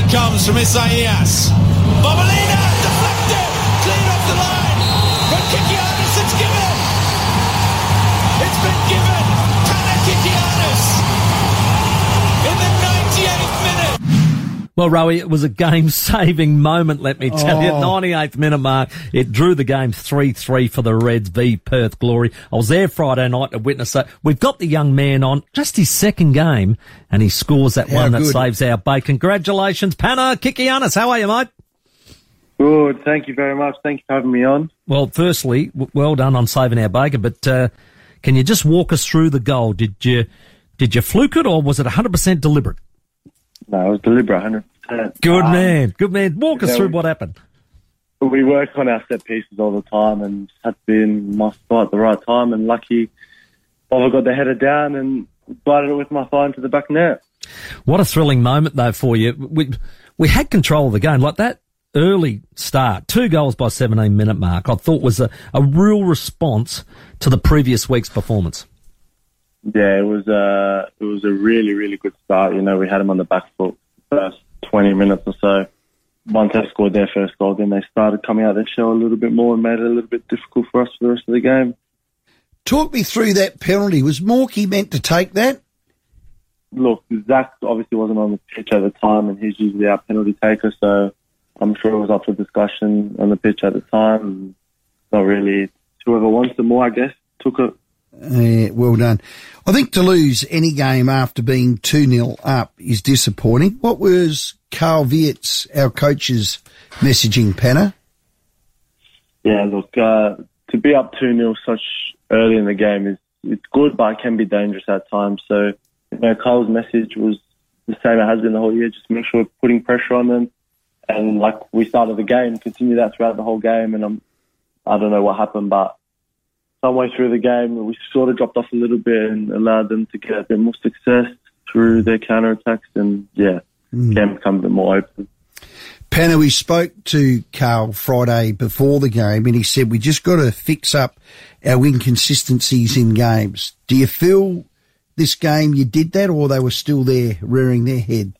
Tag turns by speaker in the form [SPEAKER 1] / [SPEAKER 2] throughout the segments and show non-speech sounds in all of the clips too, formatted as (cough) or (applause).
[SPEAKER 1] it comes from Isaias. Bobolina deflected, clean off the line. But Kikianis, it's given. It's been given.
[SPEAKER 2] Well, Rowie, it was a game-saving moment, let me tell you. 98th minute mark. It drew the game 3-3 for the Reds v Perth Glory. I was there Friday night to witness that. We've got the young man on just his second game and he scores that
[SPEAKER 3] How
[SPEAKER 2] one that saves our bait. Congratulations, Pana Kikianis. How are you, mate?
[SPEAKER 4] Good. Thank you very much. Thank you for having me on.
[SPEAKER 2] Well, firstly, w- well done on saving our bacon, but, uh, can you just walk us through the goal? Did you, did you fluke it or was it 100% deliberate?
[SPEAKER 4] No, it was deliberate, 100%.
[SPEAKER 2] Good
[SPEAKER 4] Um,
[SPEAKER 2] man. Good man. Walk us through
[SPEAKER 4] we-
[SPEAKER 2] what happened.
[SPEAKER 4] We work on our set pieces all the time and had to be in my spot at the right time. And lucky, Bova got the header down and guided it with my thigh into the back net.
[SPEAKER 2] What a thrilling moment though for you. We, we had control of the game like that early start, two goals by 17 minute mark. I thought was a, a real response to the previous week's performance.
[SPEAKER 4] Yeah, it was a it was a really really good start. You know, we had them on the back foot first 20 minutes or so. Once they scored their first goal, then they started coming out their shell a little bit more and made it a little bit difficult for us for the rest of the game.
[SPEAKER 3] Talk me through that penalty. Was Morky meant to take that?
[SPEAKER 4] look, Zach obviously wasn't on the pitch at the time, and he's usually our penalty taker, so I'm sure it was up for discussion on the pitch at the time. And not really. Whoever wants it more, I guess, took it.
[SPEAKER 3] Well done. I think to lose any game after being 2 0 up is disappointing. What was Carl Veart, our coach's messaging, Penner?
[SPEAKER 4] Yeah, look, uh, to be up 2 0 such early in the game is it's good, but it can be dangerous at times. So, you know, Carl's message was the same it has been the whole year. Just make sure we're putting pressure on them. And like we started the game, continue that throughout the whole game. And I'm, I don't know what happened, but some way through the game, we sort of dropped off a little bit and allowed them to get a bit more success through their counter attacks. And yeah, game become a bit more open.
[SPEAKER 3] Penner, we spoke to Carl Friday before the game and he said we just got to fix up our inconsistencies in games. Do you feel this game you did that or they were still there rearing their head?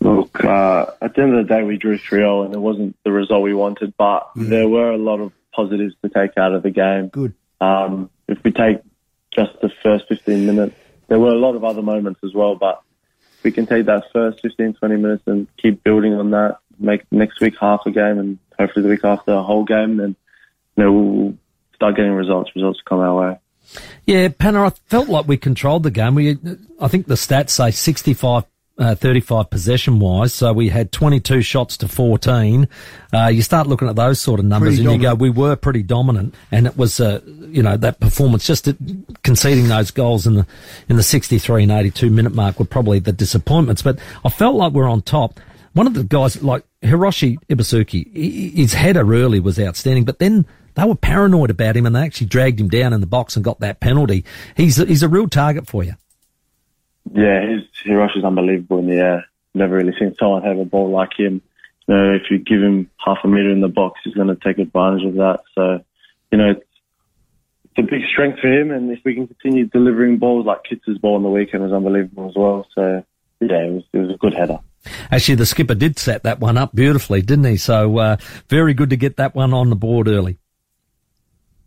[SPEAKER 4] Look, uh, at the end of the day, we drew 3 0 and it wasn't the result we wanted, but there were a lot of positives to take out of the game.
[SPEAKER 3] Good.
[SPEAKER 4] Um, if we take just the first 15 minutes, there were a lot of other moments as well, but if we can take that first 15, 20 minutes and keep building on that, make next week half a game and hopefully the week after a whole game, then you know, we'll start getting results. Results come our way.
[SPEAKER 2] Yeah, Panner, I felt like we controlled the game. We, I think the stats say 65, uh, 35 possession wise. So we had 22 shots to 14. Uh, you start looking at those sort of numbers
[SPEAKER 3] Pretty
[SPEAKER 2] and you go, we were pretty dominant. And it was, uh, you know, that performance, just conceding those goals in the, in the 63 and 82 minute mark were probably the disappointments. But I felt like we are on top. One of the guys, like Hiroshi Ibusuki, his header early was outstanding, but then they were paranoid about him and they actually dragged him down in the box and got that penalty. He's, he's a real target for you.
[SPEAKER 4] Yeah, his Hiroshi's unbelievable in the air. Never really seen someone have a ball like him. You know, if you give him half a meter in the box, he's going to take advantage of that. So, you know, it's, it's a big strength for him. And if we can continue delivering balls like Kitts' ball on the weekend was unbelievable as well. So, yeah, it was, it was a good header.
[SPEAKER 2] Actually, the skipper did set that one up beautifully, didn't he? So, uh, very good to get that one on the board early.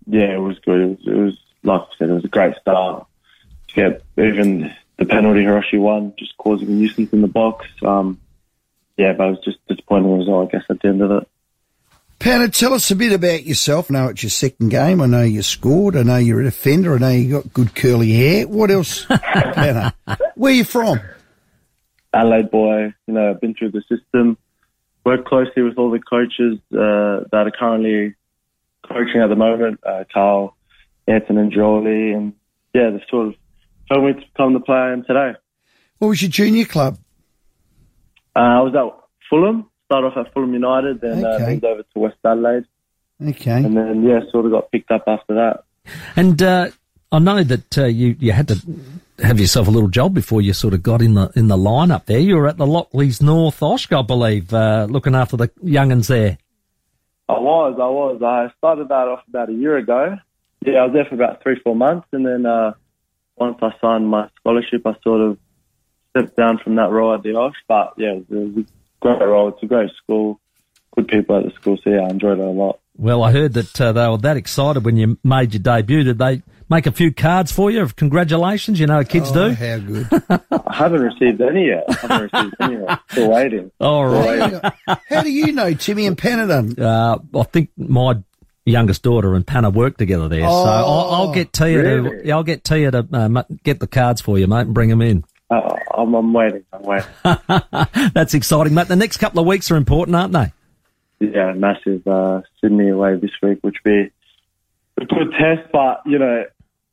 [SPEAKER 4] Yeah, it was good. It was, it was like I said, it was a great start. To get even the penalty Hiroshi won, just causing a nuisance in the box. Um, yeah, but it was just disappointing result, I guess, at the end of it.
[SPEAKER 3] Penner, tell us a bit about yourself. I know it's your second game. I know you scored. I know you're a defender. I know you got good curly hair. What else, (laughs) Penner? Where you from?
[SPEAKER 4] Adelaide boy, you know, I've been through the system, worked closely with all the coaches uh, that are currently coaching at the moment, uh, Carl, Anton and Jolie, and yeah, they've sort of told me to become the player I am today.
[SPEAKER 3] What was your junior club?
[SPEAKER 4] Uh, I was at Fulham, started off at Fulham United, then uh, moved over to West Adelaide,
[SPEAKER 3] Okay.
[SPEAKER 4] and then yeah, sort of got picked up after that.
[SPEAKER 2] And, uh, I know that, uh, you, you had to have yourself a little job before you sort of got in the, in the lineup there. You were at the Lockleys North Oshk, I believe, uh, looking after the young'uns there.
[SPEAKER 4] I was, I was. I started that off about a year ago. Yeah, I was there for about three, four months, and then uh, once I signed my scholarship, I sort of stepped down from that role at the Osh, but yeah, it was a great role. It's a great school, good people at the school, so yeah, I enjoyed it a lot.
[SPEAKER 2] Well, I heard that uh, they were that excited when you made your debut. Did they make a few cards for you of congratulations? You know, how kids
[SPEAKER 3] Oh,
[SPEAKER 2] do.
[SPEAKER 3] how good. (laughs)
[SPEAKER 4] I haven't received any yet. I haven't received any yet. (laughs) Still waiting.
[SPEAKER 2] All right.
[SPEAKER 3] how do you know Timmy and Panadon?
[SPEAKER 2] Uh, I think my youngest daughter and Panna work together there, so I'll, I'll get Tia
[SPEAKER 4] really?
[SPEAKER 2] to I'll get Tia to uh, get the cards for you, mate, and bring them in.
[SPEAKER 4] Uh, I'm, I'm waiting. I'm waiting. (laughs)
[SPEAKER 2] That's exciting, mate. The next couple of weeks are important, aren't they?
[SPEAKER 4] yeah, massive uh, Sydney away this week, which be a good test. But you know,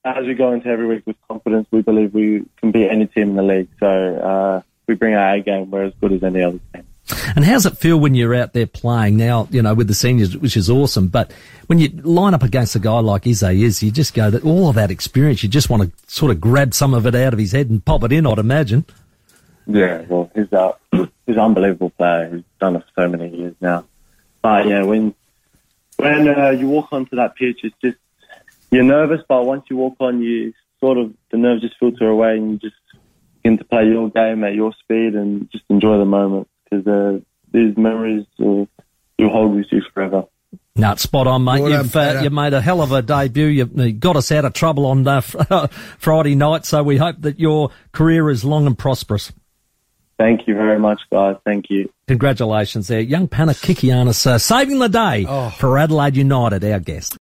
[SPEAKER 4] as we go into every week with confidence, we believe we can beat any team in the league. So uh, we bring our A game. We're as good as any other team.
[SPEAKER 2] And how's it feel when you're out there playing now, you know, with the seniors, which is awesome, but when you line up against a guy like Izzy is, you just go that all of that experience, you just want to sort of grab some of it out of his head and pop it in, I'd imagine.
[SPEAKER 4] Yeah, well, he's uh, (clears throat) he's an unbelievable player. He's done it for so many years now. But yeah, when when uh, you walk onto that pitch, it's just you're nervous, but once you walk on, you sort of the nerves just filter away, and you just begin to play your game at your speed and just enjoy the moment because uh, these memories uh, you'll hold with you forever.
[SPEAKER 2] No, it's spot on, mate.
[SPEAKER 3] Well
[SPEAKER 2] You've, uh,
[SPEAKER 3] Peter.
[SPEAKER 2] you made a hell of a debut. You've got us out of trouble on uh, (laughs) Friday night, so we hope that your career is long and prosperous.
[SPEAKER 4] Thank you very much, guys. Thank you.
[SPEAKER 2] Congratulations there. Young Pana Kikianis uh, saving the day
[SPEAKER 3] Oh.
[SPEAKER 2] for Adelaide United, our guest.